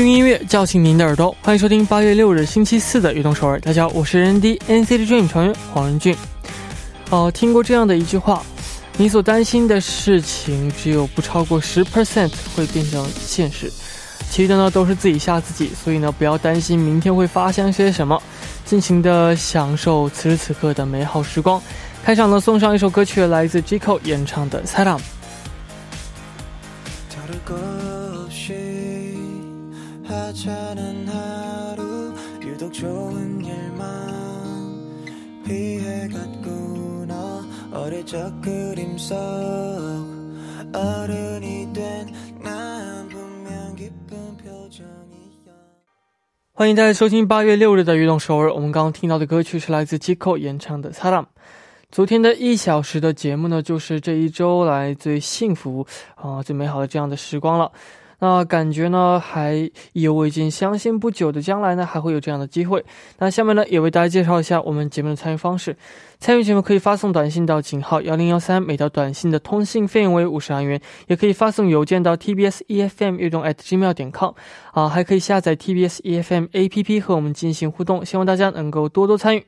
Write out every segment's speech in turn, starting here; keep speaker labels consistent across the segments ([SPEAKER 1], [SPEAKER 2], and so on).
[SPEAKER 1] 用音乐叫醒您的耳朵，欢迎收听八月六日星期四的《悦动首尔》。大家好，我是 N D N C T Dream 成员黄仁俊。哦，听过这样的一句话：你所担心的事情，只有不超过十 percent 会变成现实，其余的呢都是自己吓自己。所以呢，不要担心明天会发生些什么，尽情的享受此时此刻的美好时光。开场呢，送上一首歌曲，来自 J c o 演唱的《Salam 欢迎大家收听八月六日的《运动首尔》。我们刚刚听到的歌曲是来自 Jico 演唱的《s a l a m 昨天的一小时的节目呢，就是这一周来最幸福啊、最美好的这样的时光了。那感觉呢，还意犹未尽，相信不久的将来呢，还会有这样的机会。那下面呢，也为大家介绍一下我们节目的参与方式。参与节目可以发送短信到井号幺零幺三，每条短信的通信费用为五十韩元；也可以发送邮件到 tbs efm 运动 at gmail 点 com 啊，还可以下载 tbs efm app 和我们进行互动。希望大家能够多多参与。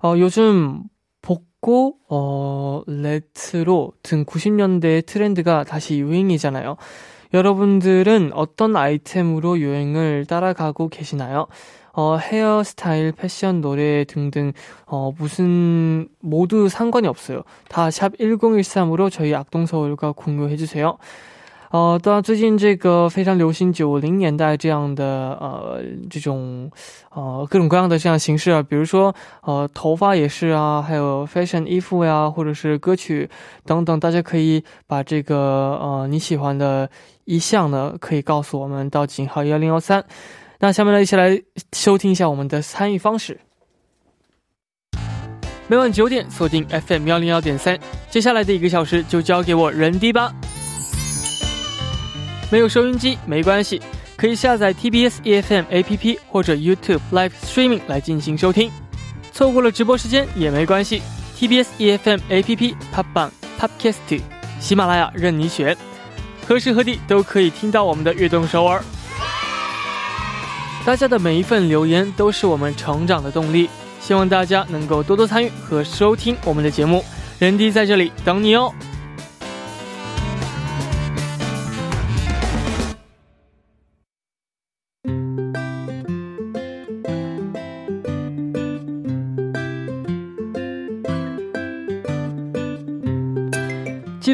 [SPEAKER 1] 哦，요즘 복고, 어, 레트로 등 90년대 트렌드가 다시 유행이잖아요. 여러분들은 어떤 아이템으로 유행을 따라가고 계시나요? 어, 헤어스타일, 패션, 노래 등등, 어, 무슨, 모두 상관이 없어요. 다 샵 1013으로 저희 악동서울과 공유해주세요. 呃，当然，最近这个非常流行九零年代这样的呃这种呃各种各样的这样形式啊，比如说呃头发也是啊，还有 fashion 衣服呀，或者是歌曲等等，大家可以把这个呃你喜欢的 一项呢，可以告诉我们到井号幺零幺三。那下面呢，一起来收听一下我们的参与方式。每晚九点锁定 FM 幺零幺点三，接下来的一个小时就交给我人迪吧。没有收音机没关系，可以下载 TBS EFM APP 或者 YouTube Live Streaming 来进行收听。错过了直播时间也没关系，TBS EFM APP、Pop Bang、Podcast、喜马拉雅任你选，何时何地都可以听到我们的悦动首尔。大家的每一份留言都是我们成长的动力，希望大家能够多多参与和收听我们的节目。人弟在这里等你哦。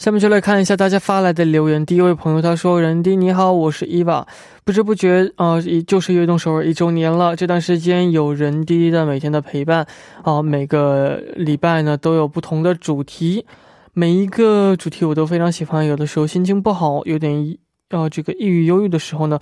[SPEAKER 1] 下面就来看一下大家发来的留言。第一位朋友他说：“人弟你好，我是伊娃。不知不觉啊，就是悦动首尔一周年了。这段时间有人弟的每天的陪伴啊，每个礼拜呢都有不同的主题，每一个主题我都非常喜欢。有的时候心情不好，有点呃这个抑郁忧郁的时候呢，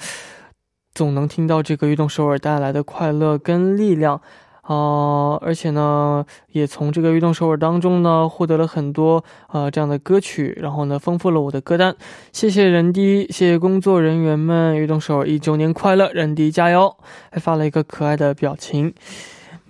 [SPEAKER 1] 总能听到这个悦动首尔带来的快乐跟力量。”啊，而且呢，也从这个运动首尔当中呢，获得了很多呃这样的歌曲，然后呢，丰富了我的歌单。谢谢人迪，谢谢工作人员们，运动首尔一周年快乐，人迪加油！还发了一个可爱的表情。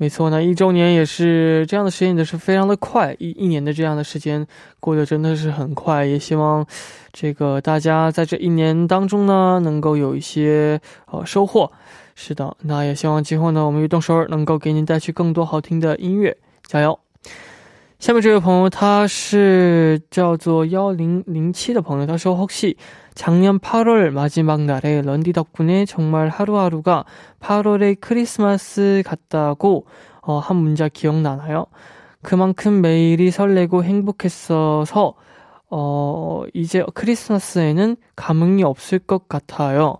[SPEAKER 1] 没错那，一周年也是这样的时间，也是非常的快，一一年的这样的时间过得真的是很快。也希望这个大家在这一年当中呢，能够有一些呃收获。是的，那也希望今后呢，我们运动首尔能够给您带去更多好听的音乐，加油！ 下面这位朋友，他是叫做幺零零七的朋友，他说：“혹시작년8월마지막날에런디덕분에정말하루하루가8월의크리스마스같다고어한문자기억나나요그만큼매일이설레고행복했어서어이제크리스마스에는감흥이없을것같아요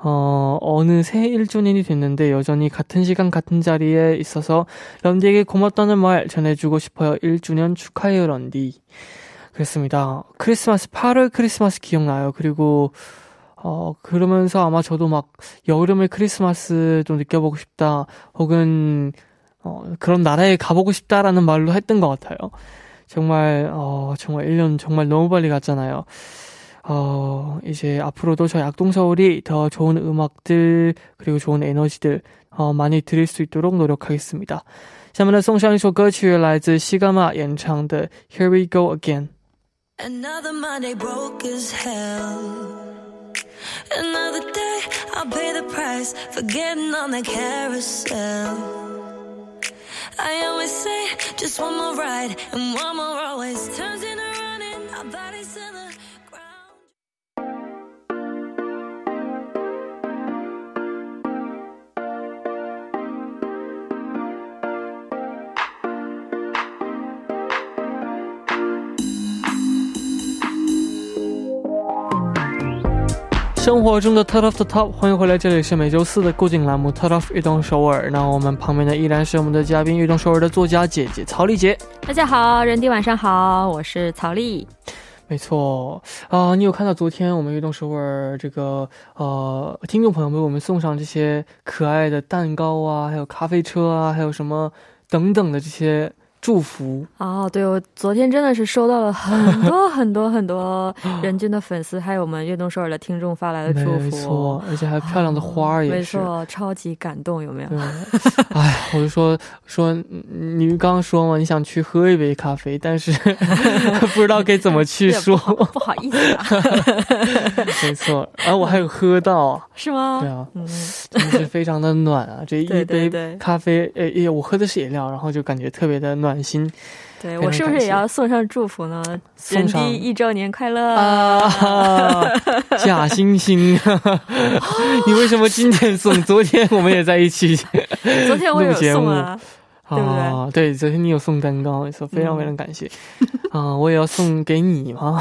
[SPEAKER 1] 어, 어느 새 1주년이 됐는데 여전히 같은 시간 같은 자리에 있어서 런디에게 고맙다는 말 전해주고 싶어요. 1주년 축하해요, 런디. 그렇습니다. 크리스마스 8월 크리스마스 기억나요. 그리고 어 그러면서 아마 저도 막 여름의 크리스마스도 느껴보고 싶다. 혹은 어 그런 나라에 가보고 싶다라는 말로 했던 것 같아요. 정말 어 정말 1년 정말 너무 빨리 갔잖아요. 어 이제 앞으로도 저희 악동서울이 더 좋은 음악들 그리고 좋은 에너지들 어 많이 드릴 수 있도록 노력하겠습니다. 下面呢送上一首歌曲，来自西伽马演唱的《Here We Go Again》。
[SPEAKER 2] Another Monday broke as hell. Another day, I'll pay the price for getting on the carousel. I always say just one more ride, and one more always turns into
[SPEAKER 1] 生活中的 Top of the Top，欢迎回来，这里是每周四的固定栏目 Top of 运动首尔。那我们旁边的依然是我们的嘉宾，运动首尔的作家姐姐曹丽杰。
[SPEAKER 3] 大家好，人弟晚上好，我是曹丽。
[SPEAKER 1] 没错啊、你有看到昨天我们运动首尔这个呃听众朋友们为我们送上这些可爱的蛋糕啊，还有咖啡车啊，还有什么等等的这些祝福。
[SPEAKER 3] 哦，对，我昨天真的是收到了很多 很多很多 人均的粉丝，还有我们悦动首尔的听众发来的祝福。
[SPEAKER 1] 没错，而且还漂亮的花儿也是。
[SPEAKER 3] 没错，超级感动，有没有？
[SPEAKER 1] 对，哎，我就说说，嗯你刚刚说嘛，你想去喝一杯咖啡，但是 不知道该怎么去说。
[SPEAKER 3] 不好不好意思啊，
[SPEAKER 1] 没错，而、我还有喝到啊，
[SPEAKER 3] 是吗？
[SPEAKER 1] 对啊，
[SPEAKER 3] 嗯，
[SPEAKER 1] 真的是非常的暖啊！这一杯
[SPEAKER 3] 对
[SPEAKER 1] 咖啡，呃，哎我喝的是饮料，然后就感觉特别的暖心
[SPEAKER 3] 对我是不是也要送上祝福呢？人
[SPEAKER 1] 送上
[SPEAKER 3] 弟一周年快乐！
[SPEAKER 1] 啊！假惺惺，你为什么今天送？昨天我们也在一起
[SPEAKER 3] 昨天我有
[SPEAKER 1] 节目
[SPEAKER 3] 送啊，对不对
[SPEAKER 1] 啊，对，昨天你有送蛋糕，没错，非常非常感谢。啊，我也要送给你嘛，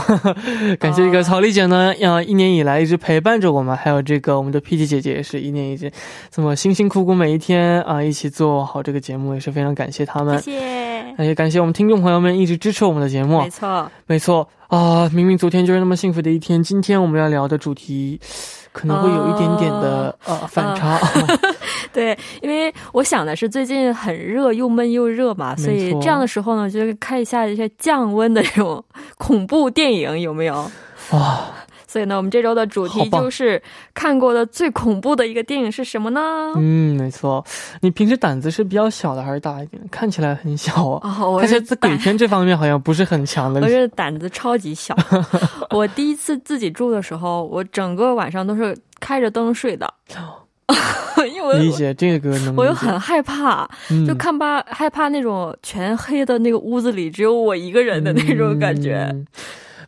[SPEAKER 1] 感谢这个曹丽姐呢，呀，一年以来一直陪伴着我们，还有这个我们的 P T 姐姐也是一年一直这么辛辛苦苦每一天啊，一起做好这个节目，也是非常感谢他们。
[SPEAKER 3] 谢谢。
[SPEAKER 1] 也感谢我们听众朋友们一直支持我们的节目
[SPEAKER 3] 没。错，
[SPEAKER 1] 没错啊，明明昨天就是那么幸福的一天，今天我们要聊的主题可能会有一点点的、呃反差。
[SPEAKER 3] 对，因为我想的是最近很热，又闷又热嘛，所以这样的时候呢，就是看一下一些降温的这种恐怖电影有没有。
[SPEAKER 1] 哇，
[SPEAKER 3] 所以呢，我们这周的主题就是看过的最恐怖的一个电影是什么呢？
[SPEAKER 1] 嗯，没错。你平时胆子是比较小的还是大一点？看起来很小啊。
[SPEAKER 3] 哦，我
[SPEAKER 1] 但
[SPEAKER 3] 是
[SPEAKER 1] 是在鬼片这方面好像不是很强的
[SPEAKER 3] 我。是胆子超级小。我第一次自己住的时候，我整个晚上都是开着灯睡的，因为我
[SPEAKER 1] 理解这个
[SPEAKER 3] 我又很害怕，
[SPEAKER 1] 嗯
[SPEAKER 3] 就看吧害怕那种全黑的那个屋子里只有我一个人的那种感觉。
[SPEAKER 1] 嗯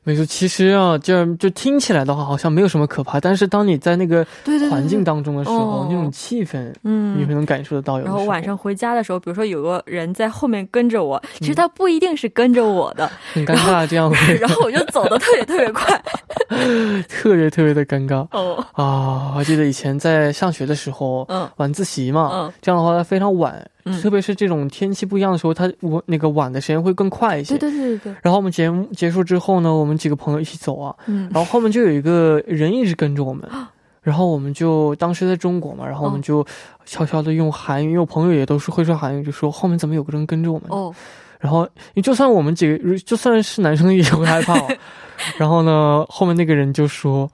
[SPEAKER 1] 没错，其实啊，就就听起来的话，好像没有什么可怕，但是当你在那个环境当中的时候，
[SPEAKER 3] 哦
[SPEAKER 1] 那种气氛，嗯你
[SPEAKER 3] 嗯
[SPEAKER 1] 会。能感受得到。
[SPEAKER 3] 然后晚上回家的时候，比如说有个人在后面跟着我，其实他不一定是跟着我的，
[SPEAKER 1] 很尴尬，这样会
[SPEAKER 3] 然后我就走的特别特别快。
[SPEAKER 1] 特别特别的尴尬
[SPEAKER 3] 哦，
[SPEAKER 1] 啊！我记得以前在上学的时候，
[SPEAKER 3] 嗯
[SPEAKER 1] 晚自习嘛，
[SPEAKER 3] 嗯
[SPEAKER 1] 这样的话它非常晚，
[SPEAKER 3] 嗯
[SPEAKER 1] 特别是这种天气不一样的时候，它我那个晚的时间会更快一些。
[SPEAKER 3] 对对对对对，
[SPEAKER 1] 然后我们节目结束之后呢，我们几个朋友一起走啊，
[SPEAKER 3] 嗯
[SPEAKER 1] 然后后面就有一个人一直跟着我们，然后我们就当时在中国嘛，然后我们
[SPEAKER 3] 哦
[SPEAKER 1] 就悄悄的用韩语，因为我朋友也都是会说韩语，就说后面怎么有个人跟着我们？
[SPEAKER 3] 哦，
[SPEAKER 1] 然后你就算我们几个，就算是男生也会害怕、哦。然后呢，后面那个人就说：“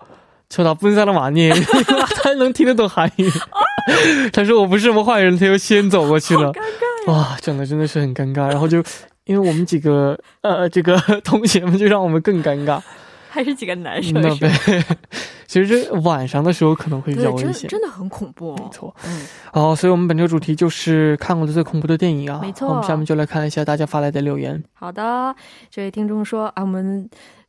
[SPEAKER 1] 求他奔散了马念，他能听得懂韩语。” 他说：“我不是什么坏人。”他又先走过去了。
[SPEAKER 3] 尴尬呀。
[SPEAKER 1] 哇，整的真的是很尴尬。然后就因为我们几个呃这个 同学们，就让我们更尴尬。
[SPEAKER 3] 还是几个男生
[SPEAKER 1] 那呗，其实这晚上的时候可能会比较危险。
[SPEAKER 3] 真的很恐怖哦。
[SPEAKER 1] 没错。
[SPEAKER 3] 嗯，
[SPEAKER 1] 好，所以我们本周主题就是看过的最恐怖的电影啊。
[SPEAKER 3] 没错
[SPEAKER 1] 我们下面就来看一下大家发来的留言。
[SPEAKER 3] 好的，这位听众说啊，我们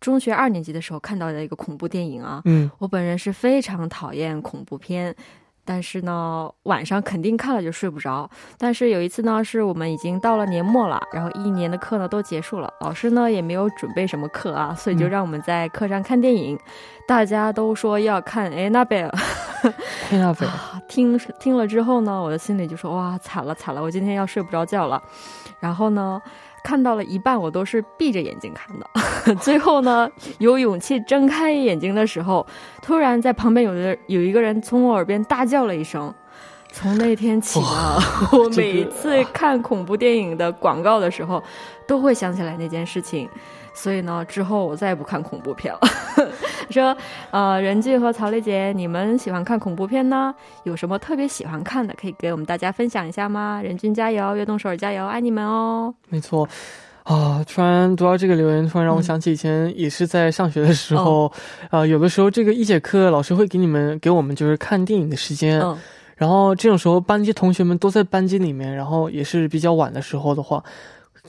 [SPEAKER 3] 中学二年级的时候看到的一个恐怖电影啊。
[SPEAKER 1] 嗯，
[SPEAKER 3] 我本人是非常讨厌恐怖片。但是呢，晚上肯定看了就睡不着。但是有一次呢，是我们已经到了年末了，然后一年的课呢都结束了，老师呢也没有准备什么课啊，所以就让我们在课上看电影。大家都说要看《安娜贝尔》，
[SPEAKER 1] 安娜贝尔，
[SPEAKER 3] 听听了之后呢，我的心里就说哇，惨了惨了，我今天要睡不着觉了。然后呢。看到了一半，我都是闭着眼睛看的。最后呢，有勇气睁开眼睛的时候，突然在旁边有的有一个人从我耳边大叫了一声。从那天起呢，我每次看恐怖电影的广告的时候，都会想起来那件事情。所以呢，之后我再也不看恐怖片了。说，呃，任俊和曹丽姐，你们喜欢看恐怖片呢？有什么特别喜欢看的，可以给我们大家分享一下吗？任俊加油，悦动首尔加油，爱你们哦！
[SPEAKER 1] 没错，啊，突然读到这个留言，突然让我想起以前也是在上学的时候，啊，有的时候这个一节课老师会给你们给我们就是看电影的时间，然后这种时候班级同学们都在班级里面，然后也是比较晚的时候的话。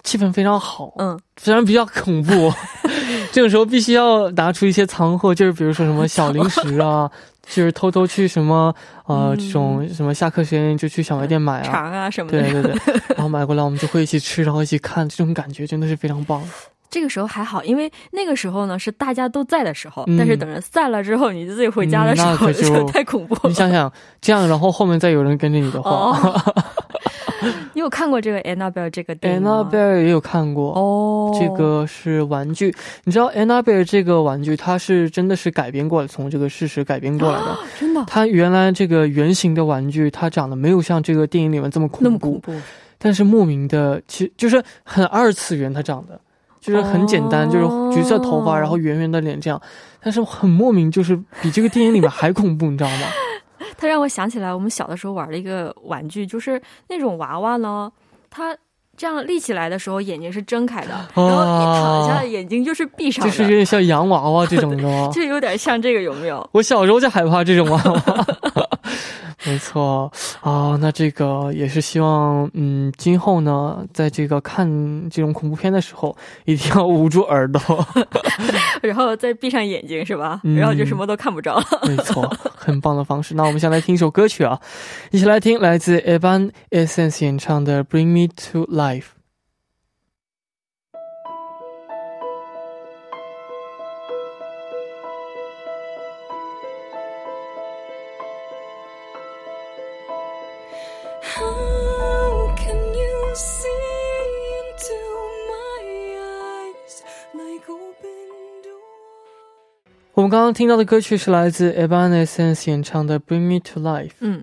[SPEAKER 1] 气氛非常好，嗯，虽然比较恐怖，这个时候必须要拿出一些藏货，就是比如说什么小零食啊，就是偷偷去什么呃这种什么下课时间就去小卖店买啊，
[SPEAKER 3] 肠啊什么的，
[SPEAKER 1] 对对对，然后买过来我们就会一起吃，然后一起看，这种感觉真的是非常棒。
[SPEAKER 3] 这个时候还好，因为那个时候呢是大家都在的时候，但是等人散了之后，你自己回家的时候就太恐怖了。
[SPEAKER 1] 你想想，这样然后后面再有人跟着你的话。
[SPEAKER 3] 你有看过这个 Annabelle 这个电影
[SPEAKER 1] 吗？Annabelle 也有看过哦。这个是玩具，你知道 Annabelle 这个玩具，它是真的是改编过来，从这个事实改编过来的。
[SPEAKER 3] 真的，
[SPEAKER 1] 它原来这个原型的玩具，它长得没有像这个电影里面这么恐怖，
[SPEAKER 3] 那么恐怖。
[SPEAKER 1] 但是莫名的，其实就是很二次元，它长得就是很简单，就是橘色头发，然后圆圆的脸这样。但是很莫名，就是比这个电影里面还恐怖，你知道吗？
[SPEAKER 3] 它让我想起来我们小的时候玩的一个玩具，就是那种娃娃呢，它这样立起来的时候眼睛是睁开的，然后一躺下眼睛就是闭上的，
[SPEAKER 1] 就是有点像洋娃娃这种的，
[SPEAKER 3] 就有点像这个，有没有？
[SPEAKER 1] 我小时候就害怕这种娃娃。没错啊，那这个也是希望，嗯，今后呢，在这个看这种恐怖片的时候，一定要捂住耳朵，
[SPEAKER 3] 然后再闭上眼睛，是吧？然后就什么都看不着。
[SPEAKER 1] 没错，很棒的方式。那我们先来听一首歌曲啊，一起来听来自 Evan Essence 演唱的《Bring Me to Life》。刚刚听到的歌曲是来自 Evanescence 演唱的《Bring Me to Life》。嗯。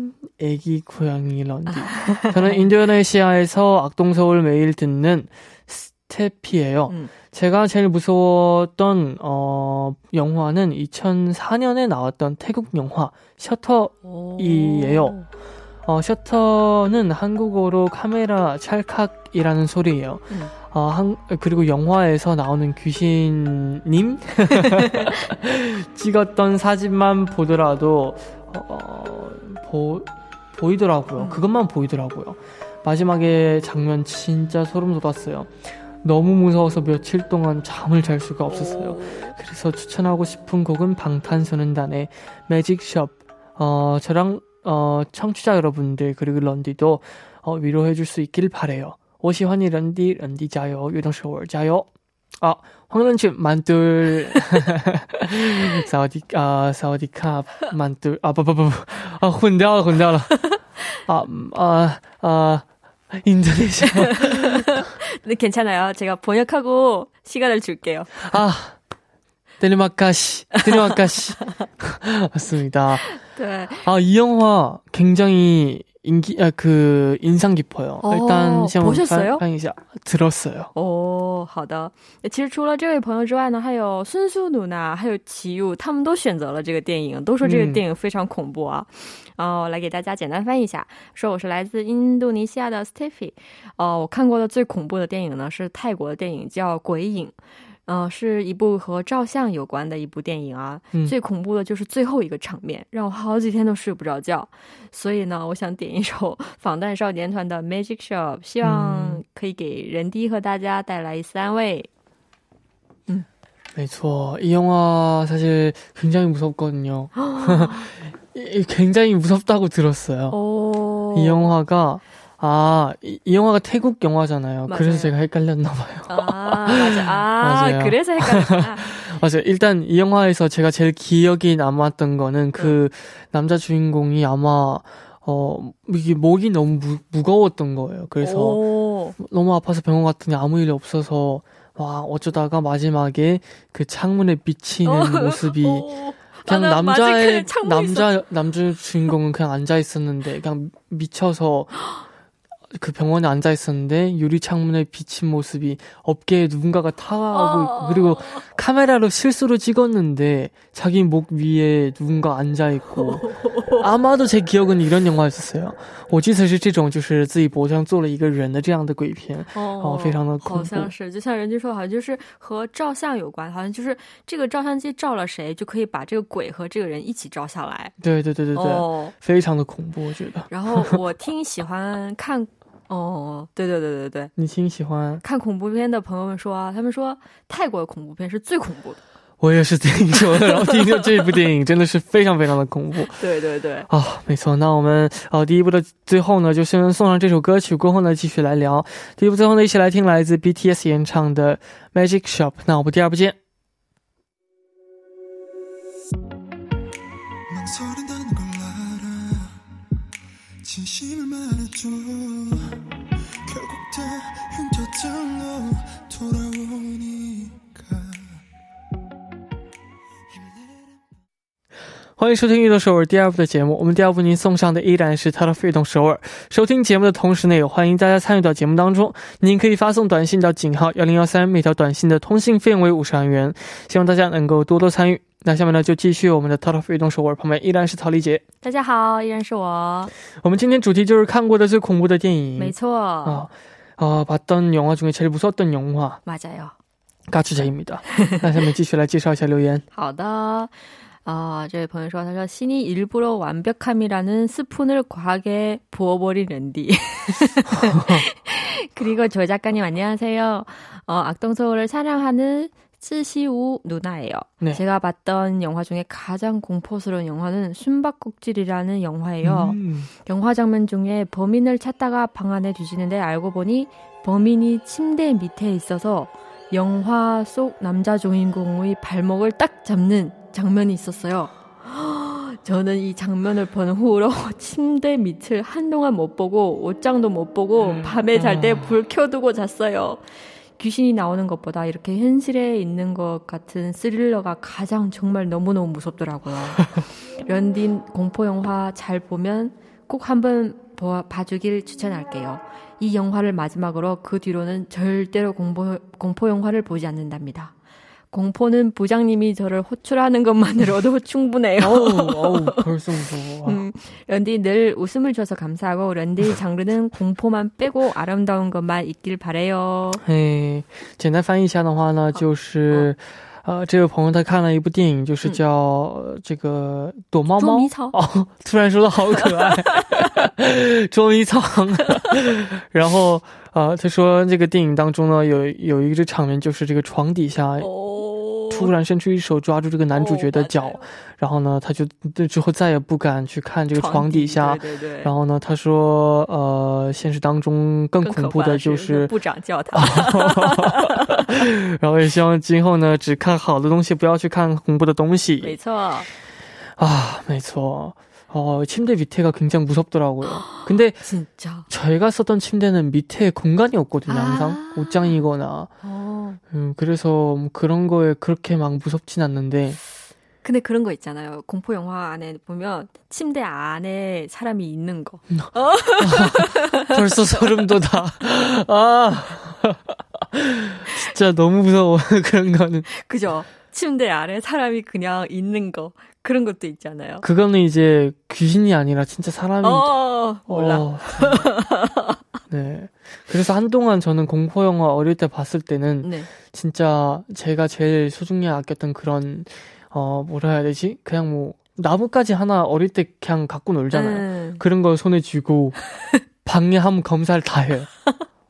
[SPEAKER 1] 애기 고양이 런디. 저는 인도네시아에서 악동서울 매일 듣는 스테피예요. 음. 제가 제일 무서웠던 어 영화는 2004년에 나왔던 태국 영화 셔터이에요. 어 셔터는 한국어로 카메라 찰칵이라는 소리예요. 음. 어, 한, 그리고 영화에서 나오는 귀신님 찍었던 사진만 보더라도 어, 보 보이더라고요. 음. 그것만 보이더라고요. 마지막에 장면 진짜 소름 돋았어요. 너무 무서워서 며칠 동안 잠을 잘 수가 없었어요. 그래서 추천하고 싶은 곡은 방탄소년단의 매직숍. 어, 저랑 어, 청취자 여러분들 그리고 런디도 어, 위로해 줄 수 있길 바래요. 오시환이 런디 런디 자요 유동쇼월 자요. 아 황런집 만둘 사와디 아 사와디캅 만둘 아 빠빠빠 아 혼대라 혼대라 아아 아 인도네시아
[SPEAKER 3] 네, 괜찮아요. 제가 번역하고 시간을 줄게요.
[SPEAKER 1] 아 데르마카시 데르마카시 맞습니다.
[SPEAKER 3] 네.
[SPEAKER 1] 아 이 영화 굉장히 인기 아, 그 인상 깊어요.
[SPEAKER 3] 어,
[SPEAKER 1] 일단先
[SPEAKER 3] 보셨어요?
[SPEAKER 1] 翻一下 들었어요.
[SPEAKER 3] 哦，好的。其实除了这位朋友之外呢，还有孙苏努娜，还有齐佑，他们都选择了这个电影，都说这个
[SPEAKER 1] 嗯
[SPEAKER 3] 电影非常恐怖啊。哦，来给大家简单翻译一下，说我是来自印度尼西亚的 Steffi。哦，我看过的最恐怖的电影呢是泰国的电影，叫《鬼影》。 呃，是一部和照相有关的一部电影啊。
[SPEAKER 1] 嗯
[SPEAKER 3] 最恐怖的就是最后一个场面，让我好几天都睡不着觉。所以呢，我想点一首防弹少年团的《Magic Shop》，希望
[SPEAKER 1] 嗯
[SPEAKER 3] 可以给人低和大家带来一丝安慰。
[SPEAKER 1] 그렇죠. 이 영화 사실 굉장히 무섭거든요. 이- 굉장히 무섭다고 들었어요.
[SPEAKER 3] 哦，
[SPEAKER 1] 이 영화가 아, 이, 이 영화가 태국 영화잖아요.
[SPEAKER 3] 맞아요.
[SPEAKER 1] 그래서 제가 헷갈렸나 봐요.
[SPEAKER 3] 아, 맞아. 아,
[SPEAKER 1] 맞아요.
[SPEAKER 3] 그래서 헷갈렸구나.
[SPEAKER 1] 맞아요. 일단 이 영화에서 제가 제일 기억이 남았던 거는 그 남자 주인공이 아마 어 이게 목이 너무 무, 무 거웠던 거예요. 그래서
[SPEAKER 3] 오,
[SPEAKER 1] 너무 아파서 병원 갔더니 아무 일이 없어서 와 어쩌다가 마지막에 그 창문에 비치는
[SPEAKER 3] 어,
[SPEAKER 1] 모습이
[SPEAKER 3] 오.
[SPEAKER 1] 그냥
[SPEAKER 3] 아, 나
[SPEAKER 1] 남자의 남자 남자 주인공은 그냥 앉아 있었는데 그냥 미쳐서 그 병원에 앉아 있었는데 유리 창문에 비친 모습이 어깨에 누군가가 타고 있고 그리고 카메라로 실수로 찍었는데 자기 목 위에 누군가 앉아 있고 아마도 제 기억은 이런 영화였었어요. 我记得是这种就是自己脖子上坐了一个人的这样的鬼片。
[SPEAKER 3] 哦，
[SPEAKER 1] 非常的恐怖
[SPEAKER 3] 好像是，就像人家说，好像就是和照相有关，好像就是这个照相机照了谁，就可以把这个鬼和这个人一起照下来。
[SPEAKER 1] 对对对对对，
[SPEAKER 3] 哦，
[SPEAKER 1] 非常的恐怖，我觉得。
[SPEAKER 3] 然后我听喜欢看， 哦，对对对对对，
[SPEAKER 1] 你挺喜欢？
[SPEAKER 3] 看恐怖片的朋友们说啊，他们说泰国的恐怖片是最恐怖的。
[SPEAKER 1] 我也是听说的，然后听说这部电影真的是非常非常的恐怖。
[SPEAKER 3] 对对对，
[SPEAKER 1] 啊，没错。那我们呃第一部的最后呢，就先送上这首歌曲，过后呢继续来聊。第一部最后呢，一起来听来自 BTS 演唱的《Magic Shop》。那我们第二部见。欢迎收听《运动首尔》第二部的节目。我们第二部您送上的依然是 t a t 运动首尔。收听节目的同时呢，也欢迎大家参与到节目当中。您可以发送短信到井号幺零幺三，每条短信的通信费用为五十韩元。希望大家能够多多参与。那下面呢，就继续我们的 t a t 运动首尔，旁边依然是曹丽姐。
[SPEAKER 3] 大家好，依然是我，
[SPEAKER 1] 我们今天主题就是看过的最恐怖的电影。
[SPEAKER 3] 没错，
[SPEAKER 1] 아, 아, 봤던 영화 중에 제일 무서웠던 영화
[SPEAKER 3] 맞아요。
[SPEAKER 1] 까추제입니다. 那下面继续来介绍一下留言。
[SPEAKER 3] 好的， 啊、这位朋友说，他说신이 일부러 완벽함이라는 스푼을 과하게 부어버린 랜디. 그리고 조 작가님 안녕하세요. 어, 악동서울을 사랑하는 스시우 누나예요.
[SPEAKER 1] 네.
[SPEAKER 3] 제가 봤던 영화 중에 가장 공포스러운 영화는 숨바꼭질이라는 영화예요.
[SPEAKER 1] 음,
[SPEAKER 3] 영화 장면 중에 범인을 찾다가 방 안에 뒤지는데 알고 보니 범인이 침대 밑에 있어서 영화 속 남자 주인공의 발목을 딱 잡는 장면이 있었어요. 저는 이 장면을 본 후로 침대 밑을 한동안 못 보고 옷장도 못 보고
[SPEAKER 1] 음.
[SPEAKER 3] 밤에 잘때
[SPEAKER 1] 아.
[SPEAKER 3] 불 켜두고 잤어요. 귀신이 나오는 것보다 이렇게 현실에 있는 것 같은 스릴러가 가장 정말 너무너무 무섭더라고요. 런딘 공포 영화 잘 보면 꼭 한번 보- 봐주길 추천할게요. 이 영화를 마지막으로 그 뒤로는 절대로 공포, 공포 영화를 보지 않는답니다. 공포는 부장님이 저를 호출하는 것만으로도 충분해요.
[SPEAKER 1] 어우, 어우, 벌써 무서워. 와.
[SPEAKER 3] 음, 런디 늘 웃음을 줘서 감사하고 런디 장르는 공포만 빼고 아름다운 것만 있길 바래요.
[SPEAKER 1] 哎，简单翻译一下的话呢，就是， 呃，这位朋友他看了一部电影，就是叫、呃这个躲猫猫
[SPEAKER 3] 捉迷藏
[SPEAKER 1] 哦，突然说的好可爱，捉迷藏。然后呃，他说这个电影当中呢，有有一个场面，就是这个床底下
[SPEAKER 3] 哦
[SPEAKER 1] 突然伸出一手抓住这个男主角的脚，
[SPEAKER 3] 哦
[SPEAKER 1] 然后呢，他就之后再也不敢去看这个床底下。
[SPEAKER 3] 对对对，
[SPEAKER 1] 然后呢，他说，呃，现实当中更恐怖的就
[SPEAKER 3] 怕
[SPEAKER 1] 是
[SPEAKER 3] 部长叫他。
[SPEAKER 1] 然后也希望今后呢，只看好的东西，不要去看恐怖的东西没
[SPEAKER 3] 错，
[SPEAKER 1] 啊。没错， 어 침대 밑에가 굉장히 무섭더라고요. 근데
[SPEAKER 3] 진짜.
[SPEAKER 1] 저희가 썼던 침대는 밑에 공간이 없거든요.
[SPEAKER 3] 아.
[SPEAKER 1] 항상 옷장이거나.
[SPEAKER 3] 어,
[SPEAKER 1] 음, 그래서 뭐 그런 거에 그렇게 막 무섭진 않는데
[SPEAKER 3] 근데 그런 거 있잖아요. 공포 영화 안에 보면 침대 안에 사람이 있는 거.
[SPEAKER 1] 벌써 소름 돋아. 아. 진짜 너무 무서워. 그런 거는.
[SPEAKER 3] 그죠? 침대 아래 사람이 그냥 있는 거. 그런 것도 있잖아요.
[SPEAKER 1] 그거는 이제 귀신이 아니라 진짜 사람이.
[SPEAKER 3] 어, 몰라.
[SPEAKER 1] 어. 네. 그래서 한동안 저는 공포 영화 어릴 때 봤을 때는
[SPEAKER 3] 네.
[SPEAKER 1] 진짜 제가 제일 소중히 아꼈던 그런 어 뭐라 해야 되지? 그냥 뭐 나뭇가지 하나 어릴 때 그냥 갖고 놀잖아요.
[SPEAKER 3] 음.
[SPEAKER 1] 그런 걸 손에 쥐고 방에 한번 검사를 다 해요.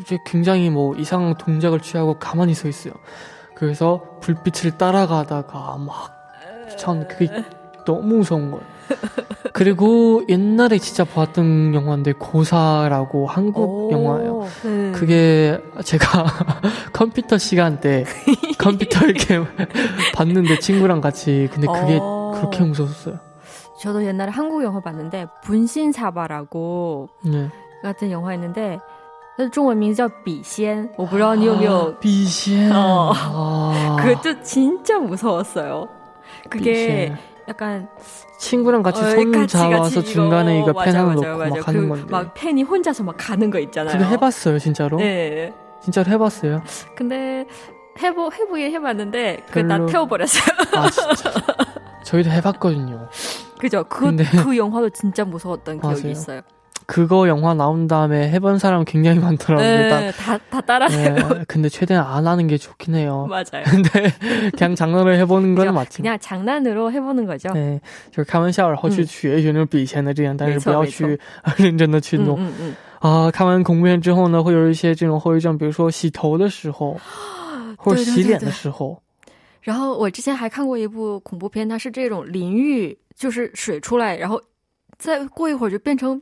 [SPEAKER 1] 이제 굉장히 뭐 이상한 동작을 취하고 가만히 서 있어요. 그래서 불빛을 따라가다가 막, 전 그게 너무 무서운 거예요. 그리고 옛날에 진짜 봤던 영화인데 고사라고 한국 영화예요.
[SPEAKER 3] 음.
[SPEAKER 1] 그게 제가 컴퓨터 시간 때 컴퓨터 이렇게 봤는데 친구랑 같이 근데 그게
[SPEAKER 3] 어.
[SPEAKER 1] 그렇게 무서웠어요.
[SPEAKER 3] 저도 옛날에 한국 영화 봤는데 분신사바라고
[SPEAKER 1] 네.
[SPEAKER 3] 같은 영화였는데 它的中文名字叫笔仙，我不知道你有没有
[SPEAKER 1] 비시엔.
[SPEAKER 3] 어.
[SPEAKER 1] 아,
[SPEAKER 3] 그것도 진짜 무서웠어요. 그게
[SPEAKER 1] 비시엔.
[SPEAKER 3] 약간
[SPEAKER 1] 친구랑 같이
[SPEAKER 3] 어,
[SPEAKER 1] 손
[SPEAKER 3] 같이,
[SPEAKER 1] 잡아서
[SPEAKER 3] 같이
[SPEAKER 1] 중간에
[SPEAKER 3] 이거
[SPEAKER 1] 이거 펜 하나
[SPEAKER 3] 맞아,
[SPEAKER 1] 놓고
[SPEAKER 3] 맞아,
[SPEAKER 1] 막
[SPEAKER 3] 맞아.
[SPEAKER 1] 하는
[SPEAKER 3] 그
[SPEAKER 1] 건데.
[SPEAKER 3] 막 펜이 혼자서 막 가는 거 있잖아요.
[SPEAKER 1] 그거 해봤어요 진짜로?
[SPEAKER 3] 네.
[SPEAKER 1] 진짜로 해봤어요?
[SPEAKER 3] 근데 해보 해보긴 해봤는데 그 나
[SPEAKER 1] 별로.
[SPEAKER 3] 태워버렸어요.
[SPEAKER 1] 아 진짜. 저희도 해봤거든요.
[SPEAKER 3] 그죠? 그,
[SPEAKER 1] 근데-
[SPEAKER 3] 그 영화도 진짜 무서웠던 기억이
[SPEAKER 1] 맞아요.
[SPEAKER 3] 있어요.
[SPEAKER 1] 그거 영화 나온 다음에 해본 사람 굉장히 많더라고요. 일단.
[SPEAKER 3] 네, 다, 다 따라해요.
[SPEAKER 1] 네, 근데 최대한 안 하는 게 좋긴 해요.
[SPEAKER 3] 맞아요.
[SPEAKER 1] 근데 그냥 장난을 해보는 건
[SPEAKER 3] 그죠?
[SPEAKER 1] 맞지.
[SPEAKER 3] 그냥 장난으로 해보는 거죠.
[SPEAKER 1] 对，就是开玩笑，然后去
[SPEAKER 3] 嗯
[SPEAKER 1] 学一学那种笔仙的这样，但是
[SPEAKER 3] 没错
[SPEAKER 1] 不要去认真的去
[SPEAKER 3] 嗯
[SPEAKER 1] 弄
[SPEAKER 3] 嗯嗯，
[SPEAKER 1] 啊。看完恐怖片之后呢，会有一些这种后遗症，比如说洗头的时候，或者
[SPEAKER 3] 对对
[SPEAKER 1] 洗脸
[SPEAKER 3] 对对
[SPEAKER 1] 的时候，
[SPEAKER 3] 然后我之前还看过一部恐怖片，它是这种淋浴，就是水出来，然后再过一会儿就变成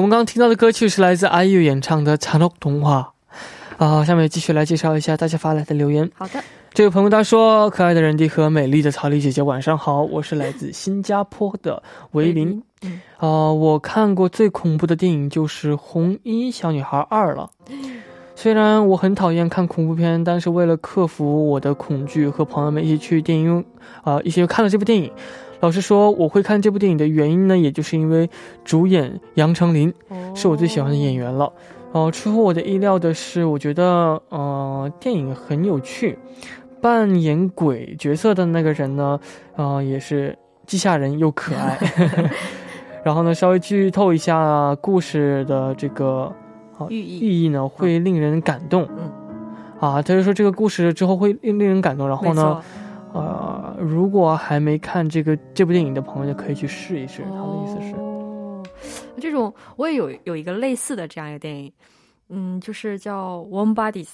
[SPEAKER 1] 我们刚刚听到的歌曲是来自 IU 演唱的《残酷童话》啊，下面继续来介绍一下大家发来的留言。
[SPEAKER 3] 好的，
[SPEAKER 1] 这位朋友他说：“可爱的人迪和美丽的曹丽姐姐，晚上好，我是来自新加坡的维林。
[SPEAKER 3] 嗯，
[SPEAKER 1] 啊、我看过最恐怖的电影就是《红衣小女孩二》了。虽然我很讨厌看恐怖片，但是为了克服我的恐惧，和朋友们一起去电影院啊、一起看了这部电影。老实说，我会看这部电影的原因呢，也就是因为主演杨丞琳是我最喜欢的演员了。呃，出乎我的意料的是，我觉得呃电影很有趣，扮演鬼角色的那个人呢，呃也是既吓人又可爱。然后呢，稍微剧透一下故事的这个
[SPEAKER 3] 寓意
[SPEAKER 1] 寓意呢，会令人感动。
[SPEAKER 3] 嗯，
[SPEAKER 1] 啊，他就说这个故事之后会令令人感动。然后呢
[SPEAKER 3] 错，，
[SPEAKER 1] 呃，如果还没看这个这部电影的朋友，就可以去试一试。他的意思是，
[SPEAKER 3] 哦，这种我也有有一个类似的这样一个电影，嗯，就是叫《One Bodies》，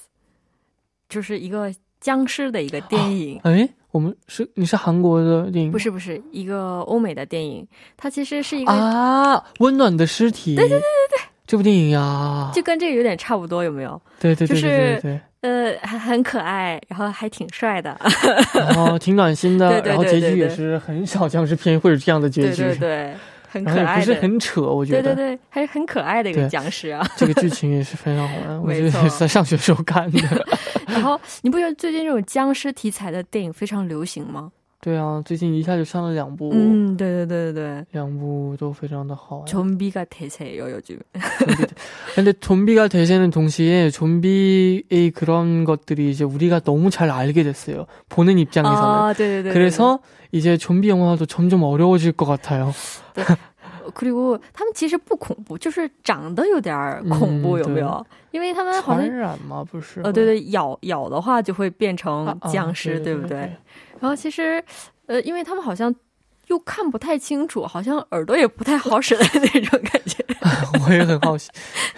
[SPEAKER 3] 就是一个僵尸的一个电影。
[SPEAKER 1] 哎，我们是你是韩国的电影
[SPEAKER 3] 不是不是一个欧美的电影，它其实是一个、
[SPEAKER 1] 啊，温暖的尸体。对对对对对，这部电影呀，
[SPEAKER 3] 就跟这个有点差不多，有没有？
[SPEAKER 1] 对对对对对，
[SPEAKER 3] 呃，还很可爱，然后还挺帅的。
[SPEAKER 1] 然 后挺暖心的，
[SPEAKER 3] 对对
[SPEAKER 1] 然后结局也是很少僵尸片会有这样的结
[SPEAKER 3] 对
[SPEAKER 1] 局，
[SPEAKER 3] 对 对，很可
[SPEAKER 1] 爱不是。很扯，我觉得
[SPEAKER 3] 对对对，还是很可爱的一个僵尸啊。
[SPEAKER 1] 这个剧情也是非常好玩，我觉得也是在上学时候看的。
[SPEAKER 3] 然后你不觉得最近这种僵尸题材的电影非常流行吗？
[SPEAKER 1] 对啊，最近一下就上了两部，
[SPEAKER 3] 嗯，对对对对对。
[SPEAKER 1] 两部都非常的好。
[SPEAKER 3] 좀비가 대세예요 요즘.
[SPEAKER 1] 좀비. 근데 좀비가 대세는 동시에 좀비의 그런 것들이 이제 우리가 너무 잘 알게 됐어요. 보는 입장에서는.
[SPEAKER 3] 아, 네네네.
[SPEAKER 1] 그래서 이제 좀비 영화도 점점 어려워질 것 같아요.
[SPEAKER 3] 그리고 他们其实不恐怖，就是长得有点儿恐怖，
[SPEAKER 1] 嗯
[SPEAKER 3] 有没有？因为他们好像
[SPEAKER 1] 传染吗？不是？
[SPEAKER 3] 呃，对对，咬咬的话就会变成
[SPEAKER 1] 啊啊
[SPEAKER 3] 僵尸，
[SPEAKER 1] 对
[SPEAKER 3] 不对？ 然后其实，呃，因为他们好像又看不太清楚，好像耳朵也不太好使的那种感觉。
[SPEAKER 1] 我也很好奇，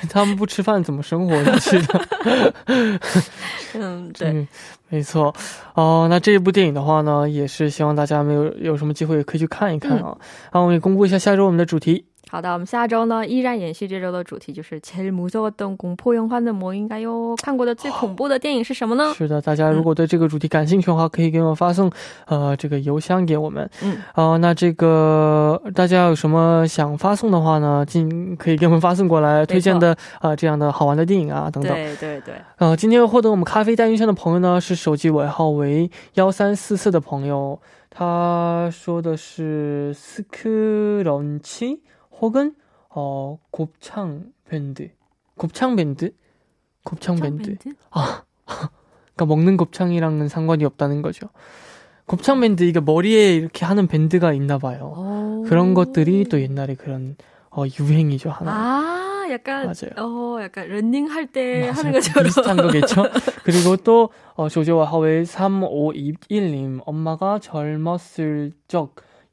[SPEAKER 1] 他们不吃饭怎么生活？下去的？
[SPEAKER 3] 嗯，对。
[SPEAKER 1] 嗯，没错。哦，那这一部电影的话呢，也是希望大家没有有什么机会也可以去看一看啊。然后我们也公布一下下周我们的主题。
[SPEAKER 3] 好的，我们下周呢依然延续这周的主题，就是제일무서웠던공포영화는뭐인가요？看过的最恐怖的电影是什么呢？
[SPEAKER 1] 是的，大家如果对这个主题感兴趣的话，可以给我们发送呃这个邮箱给我们。
[SPEAKER 3] 嗯，
[SPEAKER 1] 哦、那这个大家有什么想发送的话呢，尽可以给我们发送过来，推荐的啊、呃、这样的好玩的电影啊等等。
[SPEAKER 3] 对对对。
[SPEAKER 1] 呃，今天获得我们咖啡代运箱的朋友呢，是手机尾号为幺三四四的朋友，他说的是스크런치 혹은 어, 곱창 밴드. 곱창 밴드? 곱창 밴드. 아, 그러니까 먹는 곱창이랑은 상관이 없다는 거죠. 곱창 밴드 이게 머리에 이렇게 하는 밴드가 있나 봐요.
[SPEAKER 3] 오.
[SPEAKER 1] 그런 것들이 또 옛날에 그런 어, 유행이죠 하나.
[SPEAKER 3] 아, 약간
[SPEAKER 1] 맞아요.
[SPEAKER 3] 어, 약간 런닝 할 때. 하는 것처럼
[SPEAKER 1] 비슷한 거겠죠. 그리고 또 어, 조조와 하웨이 3521님 엄마가 젊었을 적